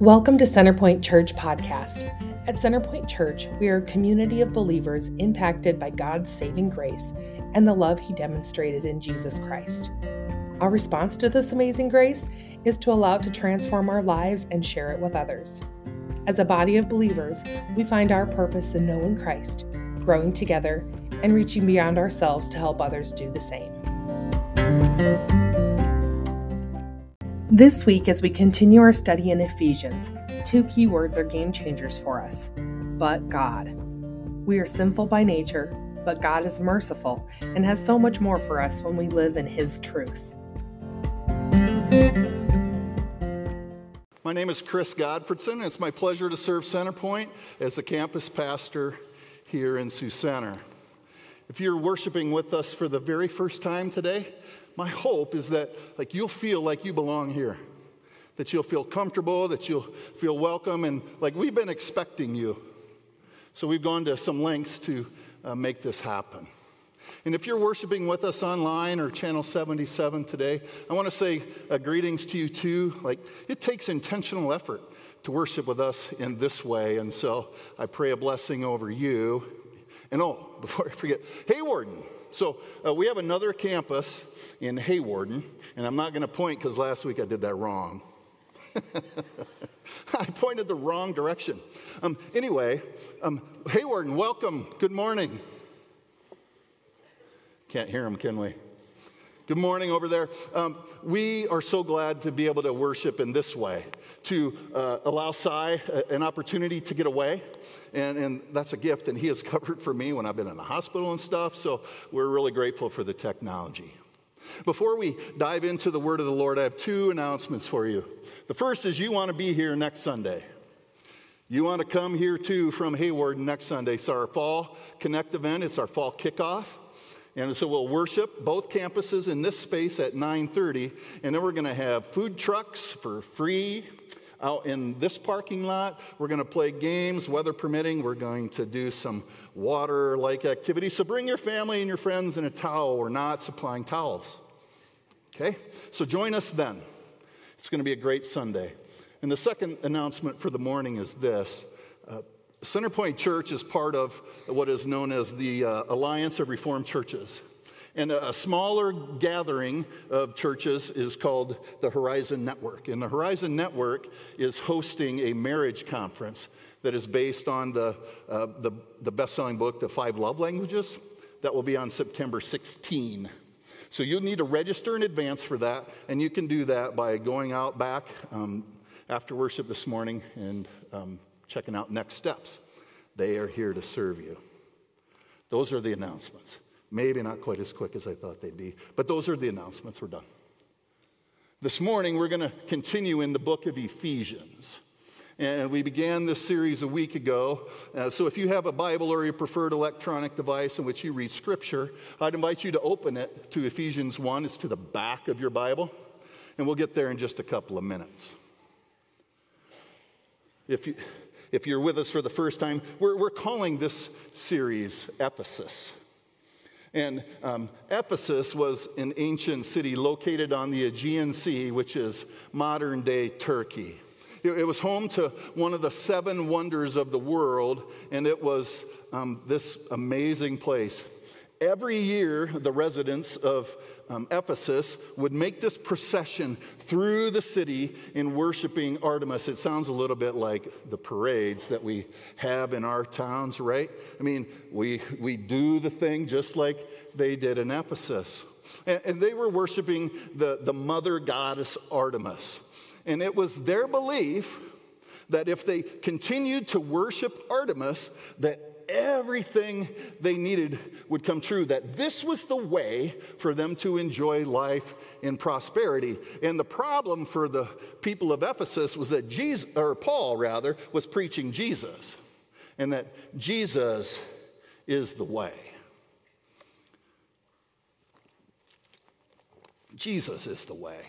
Welcome to Centerpoint Church Podcast. At Centerpoint Church, we are a community of believers impacted by God's saving grace and the love He demonstrated in Jesus Christ. Our response to this amazing grace is to allow it to transform our lives and share it with others. As a body of believers, we find our purpose in knowing Christ, growing together, and reaching beyond ourselves to help others do the same. This week, as we continue our study in Ephesians, two key words are game changers for us but God. We are sinful by nature, but God is merciful and has so much more for us when we live in His truth. My name is Chris Godfredson, it's my pleasure to serve Centerpoint as the campus pastor here in Sioux Center. If you're worshiping with us for the very first time today, my hope is that like you'll feel like you belong here. That you'll feel comfortable that you'll feel welcome and like we've been expecting you. So we've gone to some lengths to uh, make this happen. And if you're worshiping with us online or channel 77 today i want to say uh, greetings to you too. Like it takes intentional effort to worship with us in this way and so i pray a blessing over you. And oh before i forget Hawarden so uh, we have another campus in Hawarden, and I'm not going to point because last week I did that wrong. I pointed the wrong direction. Um, anyway, um, Hawarden, welcome. Good morning. Can't hear him, can we? Good morning over there. Um, we are so glad to be able to worship in this way, to uh, allow Cy an opportunity to get away. And, and that's a gift, and he has covered for me when I've been in the hospital and stuff. So we're really grateful for the technology. Before we dive into the word of the Lord, I have two announcements for you. The first is you want to be here next Sunday. You want to come here too from Hawarden next Sunday. It's our fall connect event, it's our fall kickoff. And so we'll worship both campuses in this space at 9:30, and then we're going to have food trucks for free out in this parking lot. We're going to play games, weather permitting. We're going to do some water-like activities. So bring your family and your friends in a towel. We're not supplying towels. Okay? So join us then. It's going to be a great Sunday. And the second announcement for the morning is this. Centerpoint Church is part of what is known as the uh, Alliance of Reformed Churches. And a, a smaller gathering of churches is called the Horizon Network. And the Horizon Network is hosting a marriage conference that is based on the, uh, the, the best selling book, The Five Love Languages, that will be on September 16. So you'll need to register in advance for that, and you can do that by going out back um, after worship this morning and um, checking out next steps. They are here to serve you. Those are the announcements. Maybe not quite as quick as I thought they'd be, but those are the announcements. We're done. This morning, we're going to continue in the book of Ephesians. And we began this series a week ago. Uh, so if you have a Bible or your preferred electronic device in which you read Scripture, I'd invite you to open it to Ephesians 1. It's to the back of your Bible. And we'll get there in just a couple of minutes. If you, if you're with us for the first time, we're, we're calling this series Ephesus. And um, Ephesus was an ancient city located on the Aegean Sea, which is modern day Turkey. It, it was home to one of the seven wonders of the world, and it was um, this amazing place. Every year, the residents of um, Ephesus would make this procession through the city in worshiping Artemis. It sounds a little bit like the parades that we have in our towns, right? I mean, we, we do the thing just like they did in Ephesus. And, and they were worshiping the, the mother goddess Artemis. And it was their belief that if they continued to worship Artemis, that everything they needed would come true, that this was the way for them to enjoy life in prosperity. And the problem for the people of Ephesus was that Jesus, or Paul rather, was preaching Jesus, and that Jesus is the way. Jesus is the way.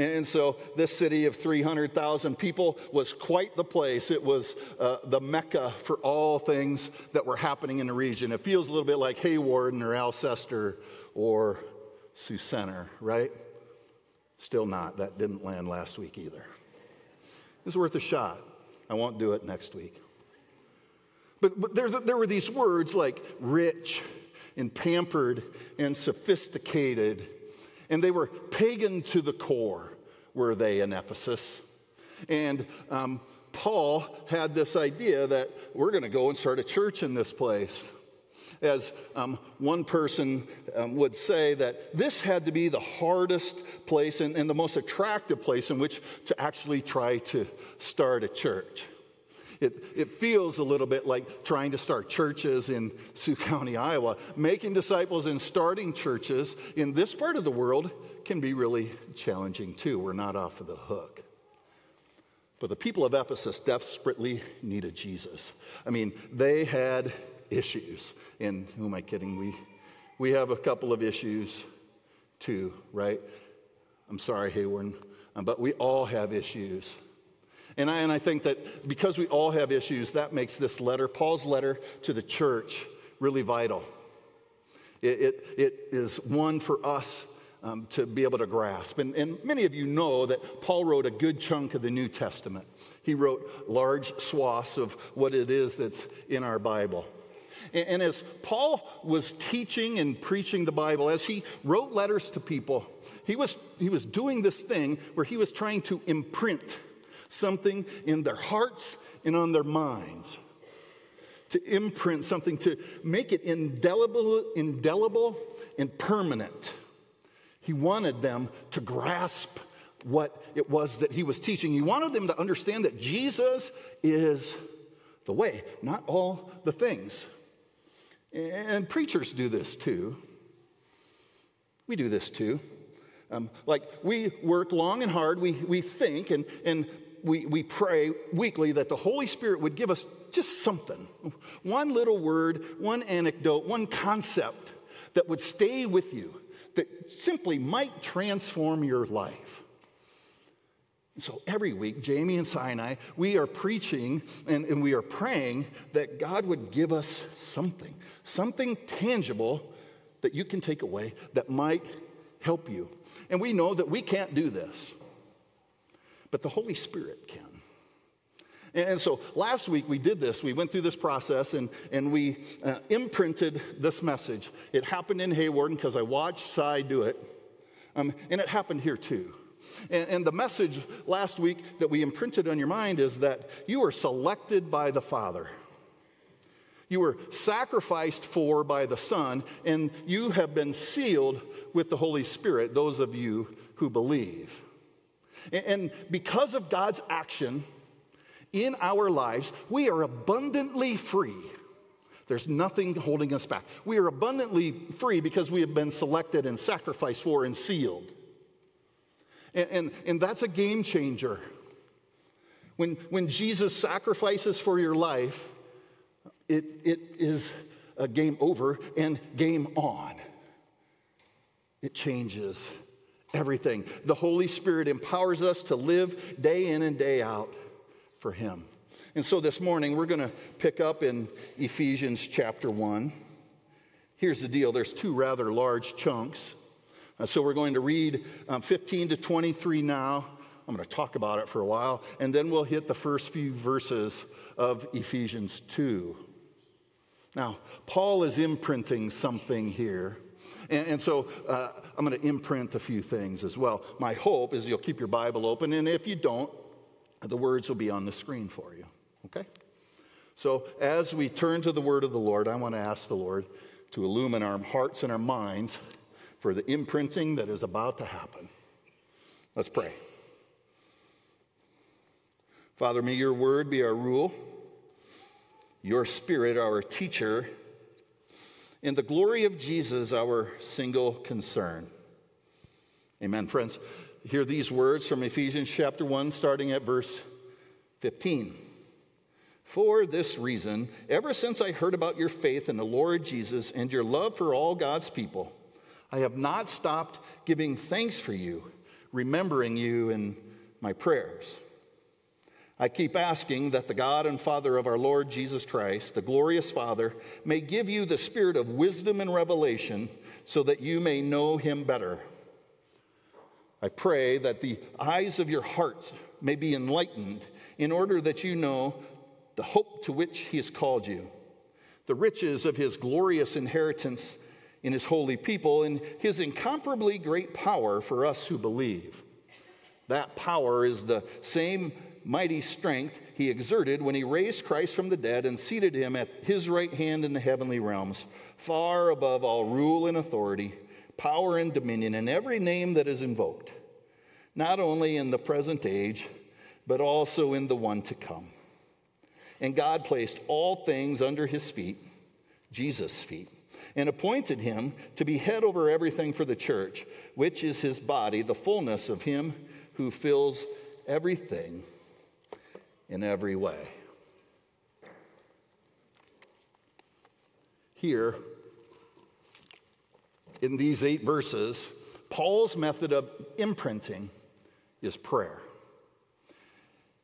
And so this city of 300,000 people was quite the place. It was uh, the mecca for all things that were happening in the region. It feels a little bit like Hawarden or Alcester or Sioux Center, right? Still not. That didn't land last week either. It's worth a shot. I won't do it next week. But, but there, there were these words like rich and pampered and sophisticated, and they were pagan to the core, were they in Ephesus? And um, Paul had this idea that we're going to go and start a church in this place. As um, one person um, would say, that this had to be the hardest place and, and the most attractive place in which to actually try to start a church. It, it feels a little bit like trying to start churches in Sioux County, Iowa. Making disciples and starting churches in this part of the world can be really challenging too. We're not off of the hook. But the people of Ephesus desperately needed Jesus. I mean, they had issues. And who am I kidding? We, we have a couple of issues too, right? I'm sorry, Hawarden, but we all have issues. And I, and I think that because we all have issues, that makes this letter, Paul's letter to the church, really vital. It, it, it is one for us um, to be able to grasp. And, and many of you know that Paul wrote a good chunk of the New Testament. He wrote large swaths of what it is that's in our Bible. And, and as Paul was teaching and preaching the Bible, as he wrote letters to people, he was, he was doing this thing where he was trying to imprint something in their hearts and on their minds. To imprint something, to make it indelible, indelible and permanent. He wanted them to grasp what it was that he was teaching. He wanted them to understand that Jesus is the way, not all the things. And preachers do this too. We do this too. Um, like we work long and hard, we, we think and, and we, we pray weekly that the Holy Spirit would give us just something one little word, one anecdote, one concept that would stay with you, that simply might transform your life. So every week, Jamie and Cy and I, we are preaching and, and we are praying that God would give us something, something tangible that you can take away that might help you. And we know that we can't do this, but the Holy Spirit can. And so last week we did this. We went through this process and, and we uh, imprinted this message. It happened in Hawarden because I watched Cy do it. Um, and it happened here too. And, and the message last week that we imprinted on your mind is that you are selected by the Father. You were sacrificed for by the Son, and you have been sealed with the Holy Spirit, those of you who believe. And, because of God's action in our lives, we are abundantly free. There's nothing holding us back. We are abundantly free because we have been selected and sacrificed for and sealed. And, and, and that's a game changer. When, when Jesus sacrifices for your life, it, it is a game over and game on. It changes everything. The Holy Spirit empowers us to live day in and day out for Him. And so this morning, we're going to pick up in Ephesians chapter 1. Here's the deal there's two rather large chunks. Uh, so we're going to read um, 15 to 23 now. I'm going to talk about it for a while, and then we'll hit the first few verses of Ephesians 2. Now, Paul is imprinting something here. And, and so uh, I'm going to imprint a few things as well. My hope is you'll keep your Bible open, and if you don't, the words will be on the screen for you. Okay? So as we turn to the word of the Lord, I want to ask the Lord to illumine our hearts and our minds for the imprinting that is about to happen. Let's pray. Father, may your word be our rule, your spirit our teacher, and the glory of Jesus our single concern. Amen. Friends, hear these words from Ephesians chapter 1, starting at verse 15. For this reason, ever since I heard about your faith in the Lord Jesus and your love for all God's people, I have not stopped giving thanks for you, remembering you in my prayers. I keep asking that the God and Father of our Lord Jesus Christ, the glorious Father, may give you the spirit of wisdom and revelation so that you may know him better. I pray that the eyes of your heart may be enlightened in order that you know the hope to which he has called you, the riches of his glorious inheritance in his holy people, and his incomparably great power for us who believe. That power is the same mighty strength he exerted when he raised Christ from the dead and seated him at his right hand in the heavenly realms, far above all rule and authority, power and dominion, and every name that is invoked, not only in the present age, but also in the one to come. And God placed all things under his feet, Jesus' feet, and appointed him to be head over everything for the church, which is his body, the fullness of him who fills everything in every way. Here, in these eight verses, Paul's method of imprinting is prayer.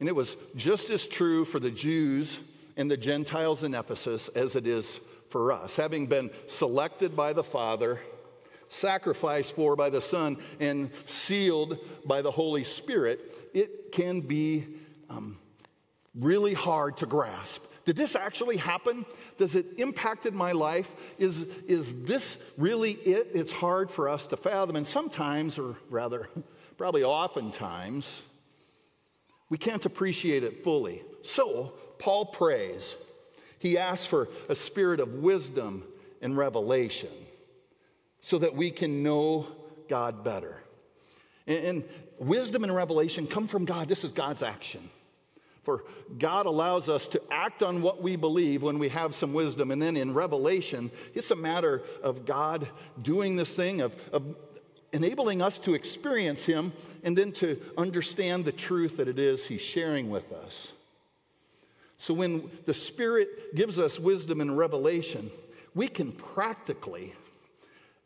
And it was just as true for the Jews and the Gentiles in Ephesus as it is for us. Having been selected by the Father, sacrificed for by the Son, and sealed by the Holy Spirit, it can be um, really hard to grasp. Did this actually happen? Does it impacted my life? Is, is this really it? It's hard for us to fathom. And sometimes, or rather, probably oftentimes, we can't appreciate it fully. So, Paul prays. He asks for a spirit of wisdom and revelation so that we can know God better. And, and wisdom and revelation come from God. This is God's action. For God allows us to act on what we believe when we have some wisdom. And then in Revelation, it's a matter of God doing this thing, of, of enabling us to experience Him and then to understand the truth that it is He's sharing with us. So when the Spirit gives us wisdom and revelation, we can practically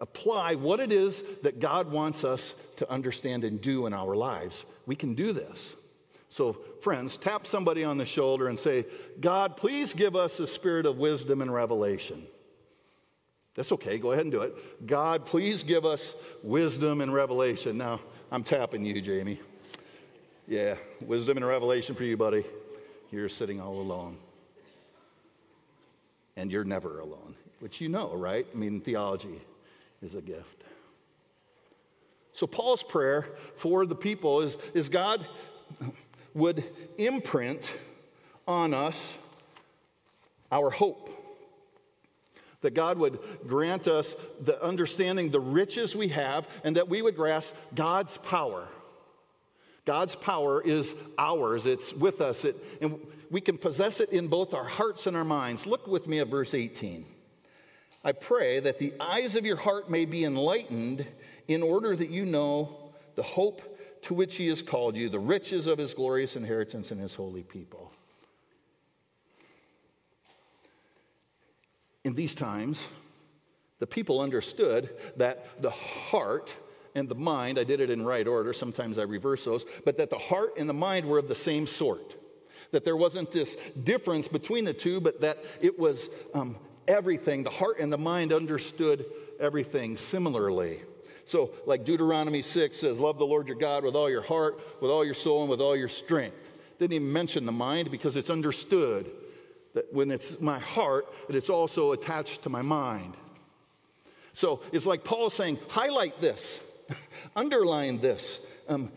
apply what it is that God wants us to understand and do in our lives. We can do this. So, friends, tap somebody on the shoulder and say, God, please give us a spirit of wisdom and revelation. That's okay, go ahead and do it. God, please give us wisdom and revelation. Now, I'm tapping you, Jamie. Yeah, wisdom and revelation for you, buddy. You're sitting all alone. And you're never alone, which you know, right? I mean, theology is a gift. So, Paul's prayer for the people is, is God would imprint on us our hope that God would grant us the understanding, the riches we have, and that we would grasp God's power. God's power is ours, it's with us, it, and we can possess it in both our hearts and our minds. Look with me at verse 18. I pray that the eyes of your heart may be enlightened in order that you know the hope to which he has called you, the riches of his glorious inheritance in his holy people. In these times, the people understood that the heart and the mind, I did it in right order, sometimes I reverse those, but that the heart and the mind were of the same sort. That there wasn't this difference between the two, but that it was um, everything. The heart and the mind understood everything similarly. So, like Deuteronomy 6 says, Love the Lord your God with all your heart, with all your soul, and with all your strength. Didn't even mention the mind because it's understood that when it's my heart, that it's also attached to my mind. So it's like Paul saying, highlight this, underline this, um,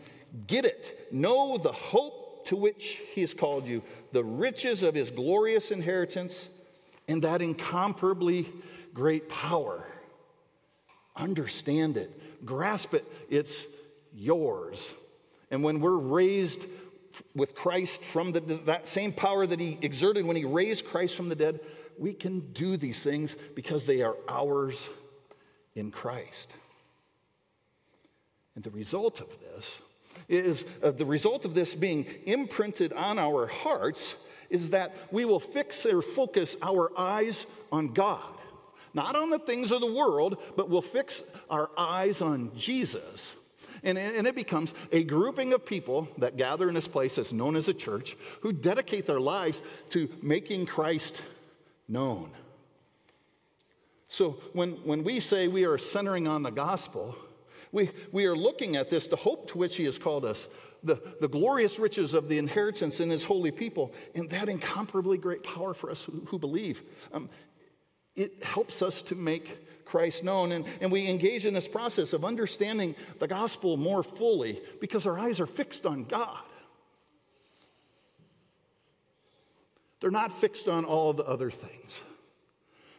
get it, know the hope to which he has called you, the riches of his glorious inheritance, and that incomparably great power. Understand it, grasp it, it's yours. And when we're raised with Christ from the, that same power that he exerted when he raised Christ from the dead, we can do these things because they are ours in Christ. And the result of this is uh, the result of this being imprinted on our hearts is that we will fix or focus our eyes on God. Not on the things of the world, but we'll fix our eyes on Jesus and, and it becomes a grouping of people that gather in this place that's known as a church who dedicate their lives to making Christ known. So when, when we say we are centering on the gospel, We, we are looking at this, the hope to which He has called us, the, the glorious riches of the inheritance in His holy people, and that incomparably great power for us who, who believe. Um, it helps us to make Christ known. And, and we engage in this process of understanding the gospel more fully because our eyes are fixed on God. They're not fixed on all the other things.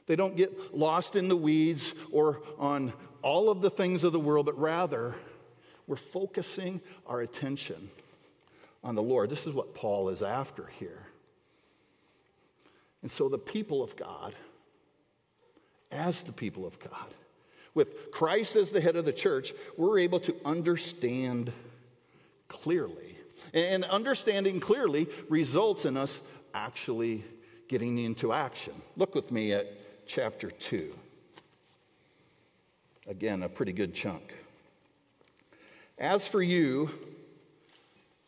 They don't get lost in the weeds or on all of the things of the world, but rather we're focusing our attention on the Lord. This is what Paul is after here. And so the people of God, as the people of God, with Christ as the head of the church, we're able to understand clearly. And understanding clearly results in us actually getting into action. Look with me at chapter 2. Again, a pretty good chunk. As for you,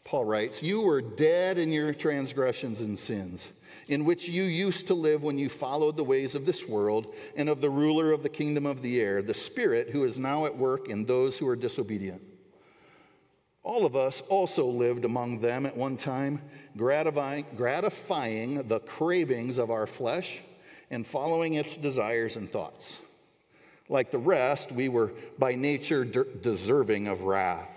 Paul writes, you were dead in your transgressions and sins, in which you used to live when you followed the ways of this world and of the ruler of the kingdom of the air, the Spirit who is now at work in those who are disobedient. All of us also lived among them at one time, gratifying, gratifying the cravings of our flesh and following its desires and thoughts. Like the rest, we were by nature deserving of wrath.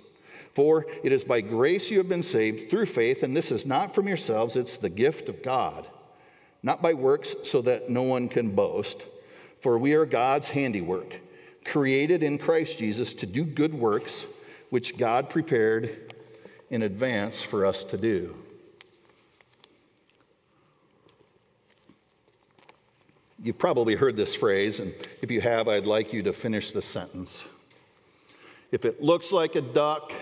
For it is by grace you have been saved through faith, and this is not from yourselves, it's the gift of God, not by works, so that no one can boast. For we are God's handiwork, created in Christ Jesus to do good works which God prepared in advance for us to do. You've probably heard this phrase, and if you have, I'd like you to finish the sentence. If it looks like a duck,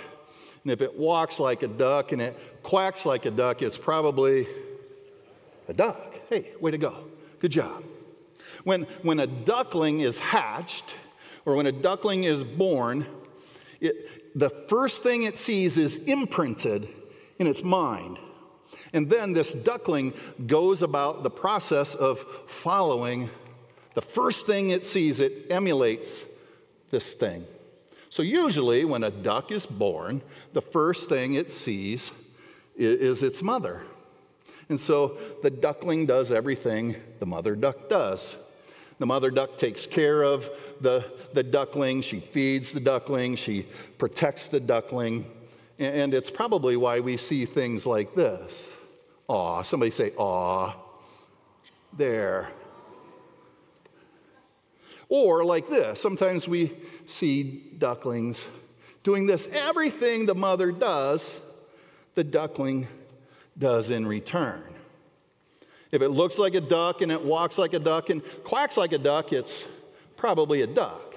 and if it walks like a duck, and it quacks like a duck, it's probably a duck. Hey, way to go. Good job. When, when a duckling is hatched, or when a duckling is born, it, the first thing it sees is imprinted in its mind. And then this duckling goes about the process of following the first thing it sees, it emulates this thing. So, usually, when a duck is born, the first thing it sees is its mother. And so the duckling does everything the mother duck does. The mother duck takes care of the, the duckling, she feeds the duckling, she protects the duckling. And it's probably why we see things like this. Aw, somebody say, aw. There. Or like this. Sometimes we see ducklings doing this. Everything the mother does, the duckling does in return. If it looks like a duck and it walks like a duck and quacks like a duck, it's probably a duck,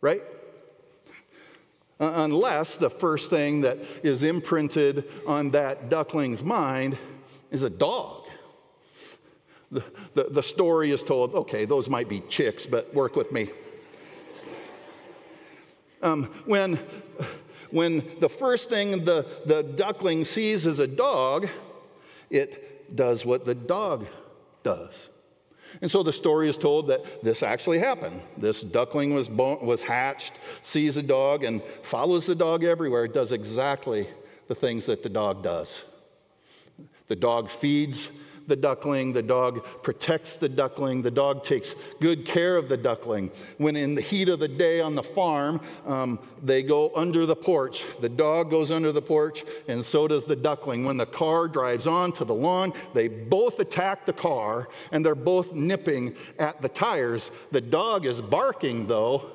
right? Uh, unless the first thing that is imprinted on that duckling's mind is a dog. The, the, story is told, okay, those might be chicks, but work with me. Um, when, when the first thing the, the duckling sees is a dog, it does what the dog does. And so the story is told that this actually happened. This duckling was, was hatched, sees a dog, and follows the dog everywhere. It does exactly the things that the dog does. The dog feeds the duckling, the dog protects the duckling, the dog takes good care of the duckling. When in the heat of the day on the farm, um, they go under the porch. The dog goes under the porch, and so does the duckling. When the car drives onto the lawn, they both attack the car, and they're both nipping at the tires. The dog is barking, though,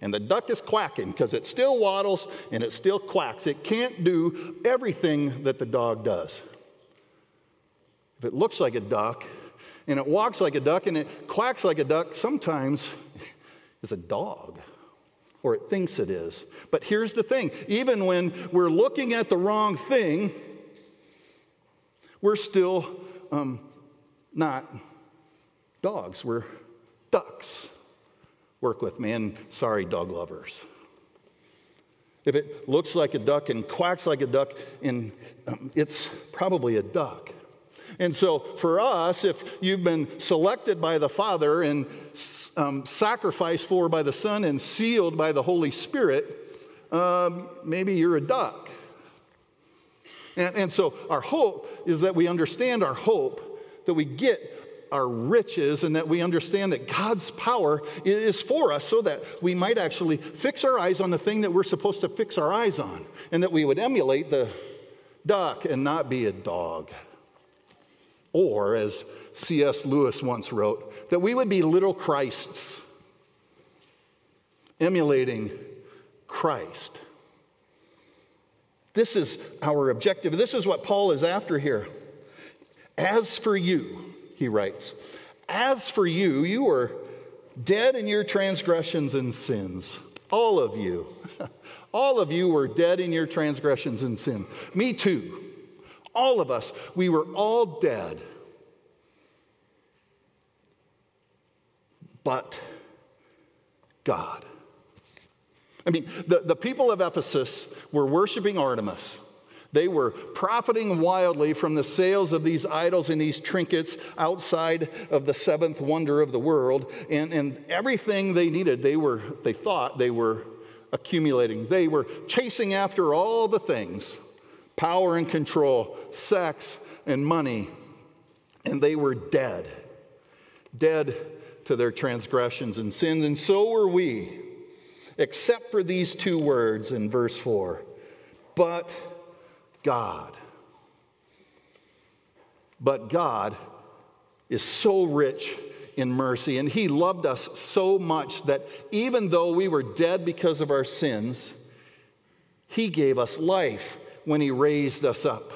and the duck is quacking because it still waddles and it still quacks. It can't do everything that the dog does if it looks like a duck and it walks like a duck and it quacks like a duck, sometimes it's a dog. or it thinks it is. But here's the thing even when we're looking at the wrong thing, we're still um, not dogs, we're ducks. Work with me, and sorry, dog lovers. If it looks like a duck and quacks like a duck, and um, it's probably a duck. And so, for us, if you've been selected by the Father and um, sacrificed for by the Son and sealed by the Holy Spirit, um, maybe you're a duck. And, and so, our hope is that we understand our hope, that we get our riches, and that we understand that God's power is for us so that we might actually fix our eyes on the thing that we're supposed to fix our eyes on, and that we would emulate the duck and not be a dog. Or, as C.S. Lewis once wrote, that we would be little Christs, emulating Christ. This is our objective. This is what Paul is after here. As for you, he writes, as for you, you were dead in your transgressions and sins. All of you. All of you were dead in your transgressions and sin. Me too. All of us, we were all dead. But God. I mean, the, the people of Ephesus were worshiping Artemis. They were profiting wildly from the sales of these idols and these trinkets outside of the seventh wonder of the world. And, and everything they needed, they, were, they thought they were accumulating. They were chasing after all the things power and control, sex and money, and they were dead. Dead to their transgressions and sins, and so were we, except for these two words in verse 4 but God. But God is so rich in mercy, and He loved us so much that even though we were dead because of our sins, He gave us life when He raised us up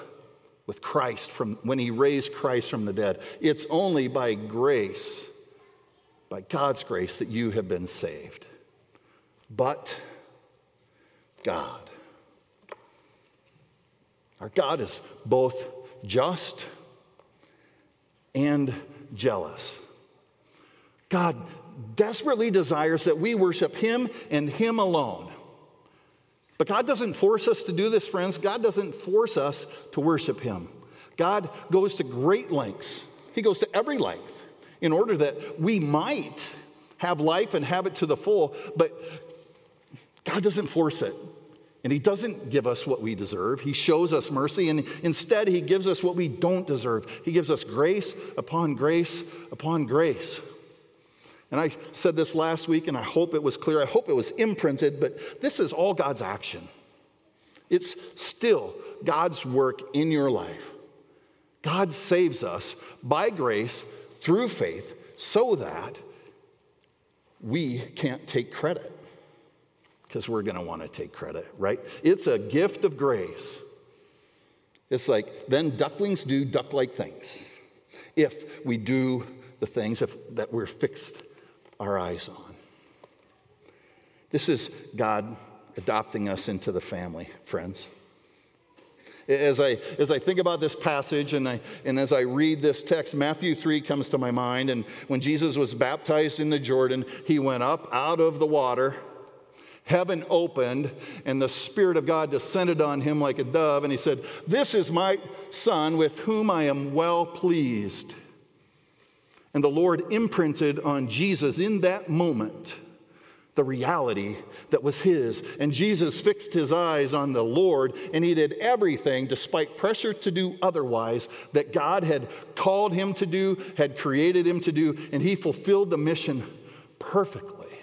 with Christ from when He raised Christ from the dead. It's only by grace, by God's grace, that you have been saved. But God. Our God is both just and jealous. God desperately desires that we worship Him and Him alone. But God doesn't force us to do this, friends. God doesn't force us to worship Him. God goes to great lengths, He goes to every length in order that we might have life and have it to the full. But God doesn't force it. And he doesn't give us what we deserve. He shows us mercy, and instead, he gives us what we don't deserve. He gives us grace upon grace upon grace. And I said this last week, and I hope it was clear. I hope it was imprinted, but this is all God's action. It's still God's work in your life. God saves us by grace through faith so that we can't take credit because we're going to want to take credit, right? It's a gift of grace. It's like, then ducklings do duck like things if we do the things if, that we're fixed our eyes on. This is God adopting us into the family, friends. As I, as I think about this passage and, I, and as I read this text, Matthew 3 comes to my mind. And when Jesus was baptized in the Jordan, he went up out of the water heaven opened and the Spirit of God descended on him like a dove. And he said, This is my Son with whom I am well pleased. And the Lord imprinted on Jesus in that moment the reality that was his. And Jesus fixed his eyes on the Lord, and he did everything, despite pressure to do otherwise, that God had called him to do, had created him to do, and he fulfilled the mission perfectly.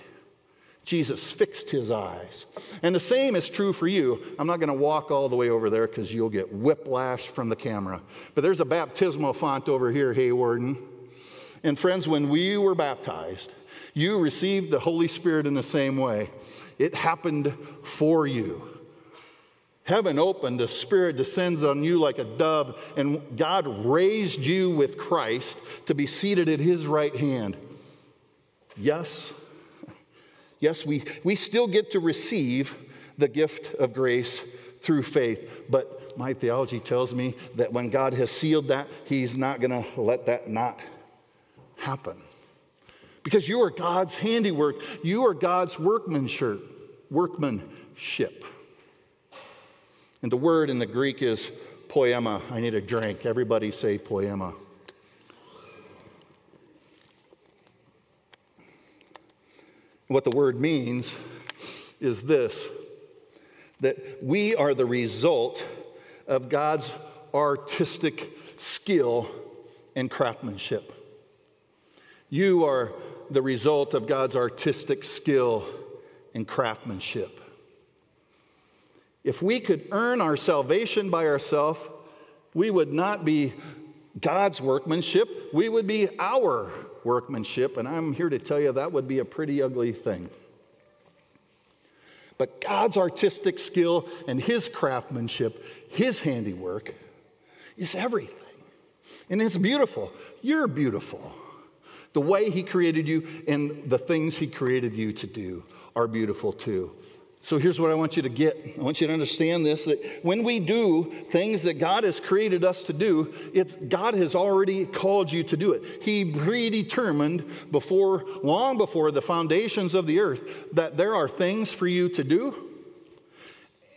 Jesus fixed his eyes. And the same is true for you. I'm not going to walk all the way over there because you'll get whiplash from the camera. But there's a baptismal font over here, Hawarden. And friends, when we were baptized, you received the Holy Spirit in the same way. It happened for you. Heaven opened, the Spirit descends on you like a dove, and God raised you with Christ to be seated at his right hand. Yes, Yes, we, we still get to receive the gift of grace through faith. But my theology tells me that when God has sealed that, He's not going to let that not happen. Because you are God's handiwork, you are God's workmanship. workmanship. And the word in the Greek is poema. I need a drink. Everybody say poema. What the word means is this that we are the result of God's artistic skill and craftsmanship. You are the result of God's artistic skill and craftsmanship. If we could earn our salvation by ourselves, we would not be God's workmanship, we would be our workmanship. And I'm here to tell you that would be a pretty ugly thing. But God's artistic skill and His craftsmanship, His handiwork, is everything. And it's beautiful. You're beautiful. The way He created you and the things He created you to do are beautiful too. So here's what I want you to get. I want you to understand this that when we do things that God has created us to do, it's God has already called you to do it. He predetermined before long before the foundations of the earth that there are things for you to do.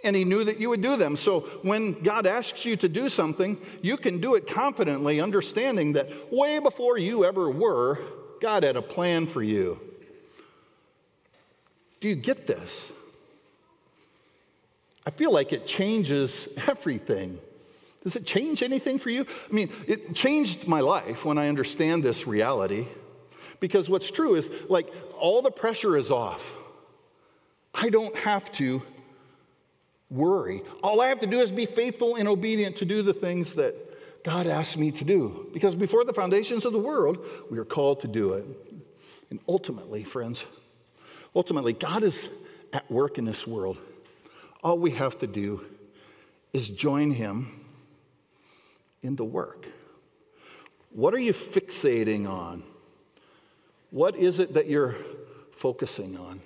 And he knew that you would do them. So when God asks you to do something, you can do it confidently, understanding that way before you ever were, God had a plan for you. Do you get this? I feel like it changes everything. Does it change anything for you? I mean, it changed my life when I understand this reality. Because what's true is, like, all the pressure is off. I don't have to worry. All I have to do is be faithful and obedient to do the things that God asked me to do. Because before the foundations of the world, we are called to do it. And ultimately, friends, ultimately, God is at work in this world. All we have to do is join him in the work. What are you fixating on? What is it that you're focusing on?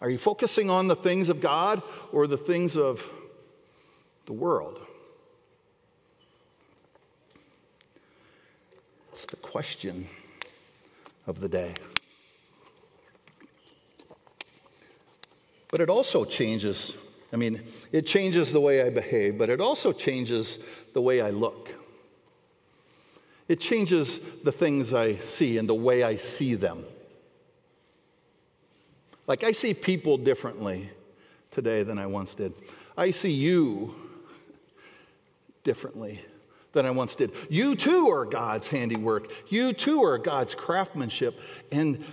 Are you focusing on the things of God or the things of the world? It's the question of the day. But it also changes I mean, it changes the way I behave, but it also changes the way I look. It changes the things I see and the way I see them. Like, I see people differently today than I once did. I see you differently than I once did. You too are God's handiwork. You too are God's craftsmanship. And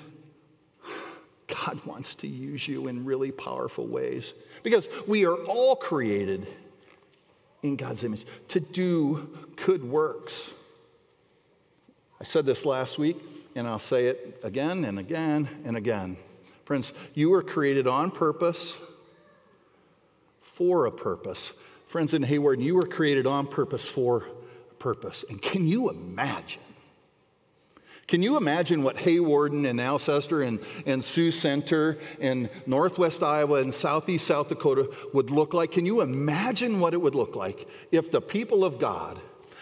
God wants to use you in really powerful ways because we are all created in God's image to do good works. I said this last week, and I'll say it again and again and again. Friends, you were created on purpose for a purpose. Friends in Hawarden, you were created on purpose for a purpose. And can you imagine can you imagine what Hawarden and Alcester and, and Sioux Center and Northwest Iowa and Southeast South Dakota would look like? Can you imagine what it would look like if the people of God,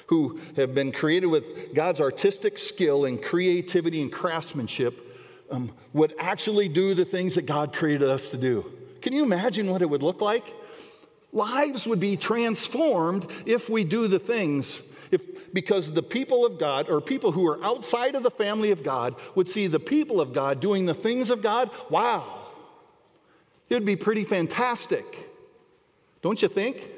who have been created with God's artistic skill and creativity and craftsmanship, um, would actually do the things that God created us to do? Can you imagine what it would look like? Lives would be transformed if we do the things if, because the people of God, or people who are outside of the family of God, would see the people of God doing the things of God, wow, it would be pretty fantastic. Don't you think?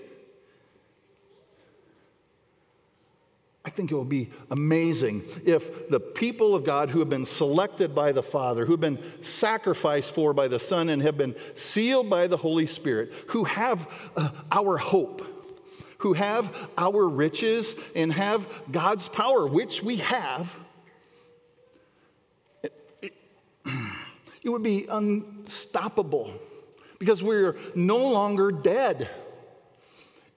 I think it will be amazing if the people of God who have been selected by the Father, who have been sacrificed for by the Son, and have been sealed by the Holy Spirit, who have uh, our hope, who have our riches and have God's power, which we have, it, it, it would be unstoppable because we're no longer dead.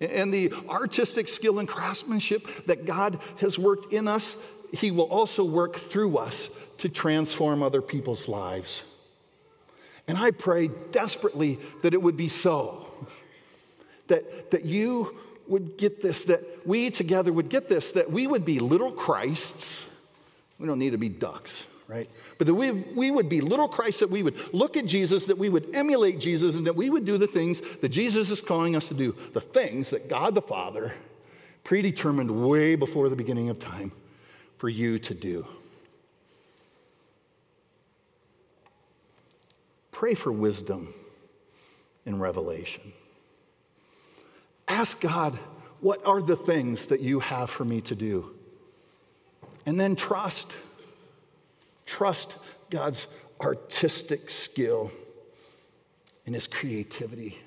And the artistic skill and craftsmanship that God has worked in us, He will also work through us to transform other people's lives. And I pray desperately that it would be so. That, that you would get this, that we together would get this, that we would be little Christs. We don't need to be ducks, right? But that we, we would be little Christs, that we would look at Jesus, that we would emulate Jesus, and that we would do the things that Jesus is calling us to do, the things that God the Father predetermined way before the beginning of time for you to do. Pray for wisdom in revelation. Ask God, what are the things that you have for me to do? And then trust. Trust God's artistic skill and his creativity.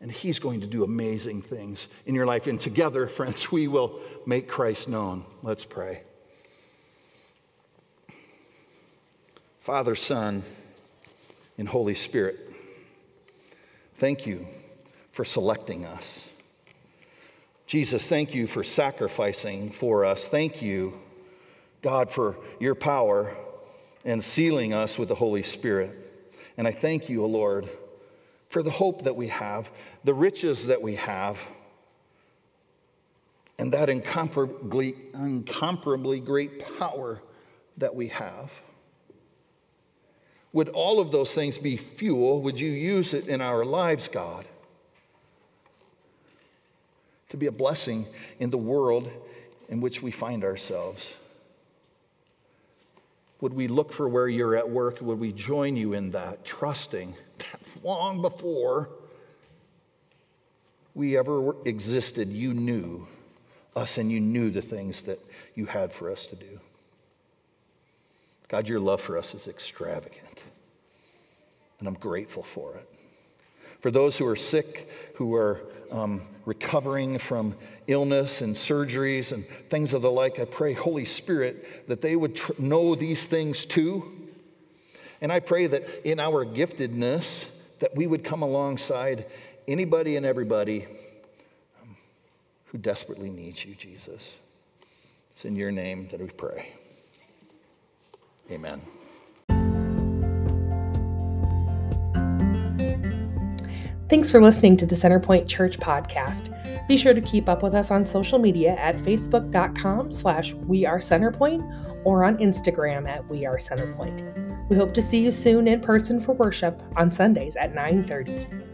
And he's going to do amazing things in your life. And together, friends, we will make Christ known. Let's pray. Father, Son, and Holy Spirit. Thank you for selecting us. Jesus, thank you for sacrificing for us. Thank you, God, for your power and sealing us with the Holy Spirit. And I thank you, O Lord, for the hope that we have, the riches that we have, and that incomparably, incomparably great power that we have. Would all of those things be fuel? Would you use it in our lives, God? To be a blessing in the world in which we find ourselves. Would we look for where you're at work? Would we join you in that, trusting that long before we ever existed, you knew us and you knew the things that you had for us to do? God, your love for us is extravagant, and I'm grateful for it. For those who are sick, who are um, recovering from illness and surgeries and things of the like, I pray, Holy Spirit, that they would tr- know these things too. And I pray that in our giftedness, that we would come alongside anybody and everybody um, who desperately needs you, Jesus. It's in your name that we pray. Amen. Thanks for listening to the Centerpoint Church podcast. Be sure to keep up with us on social media at facebook.com slash we are centerpoint or on Instagram at we are centerpoint. We hope to see you soon in person for worship on Sundays at 930.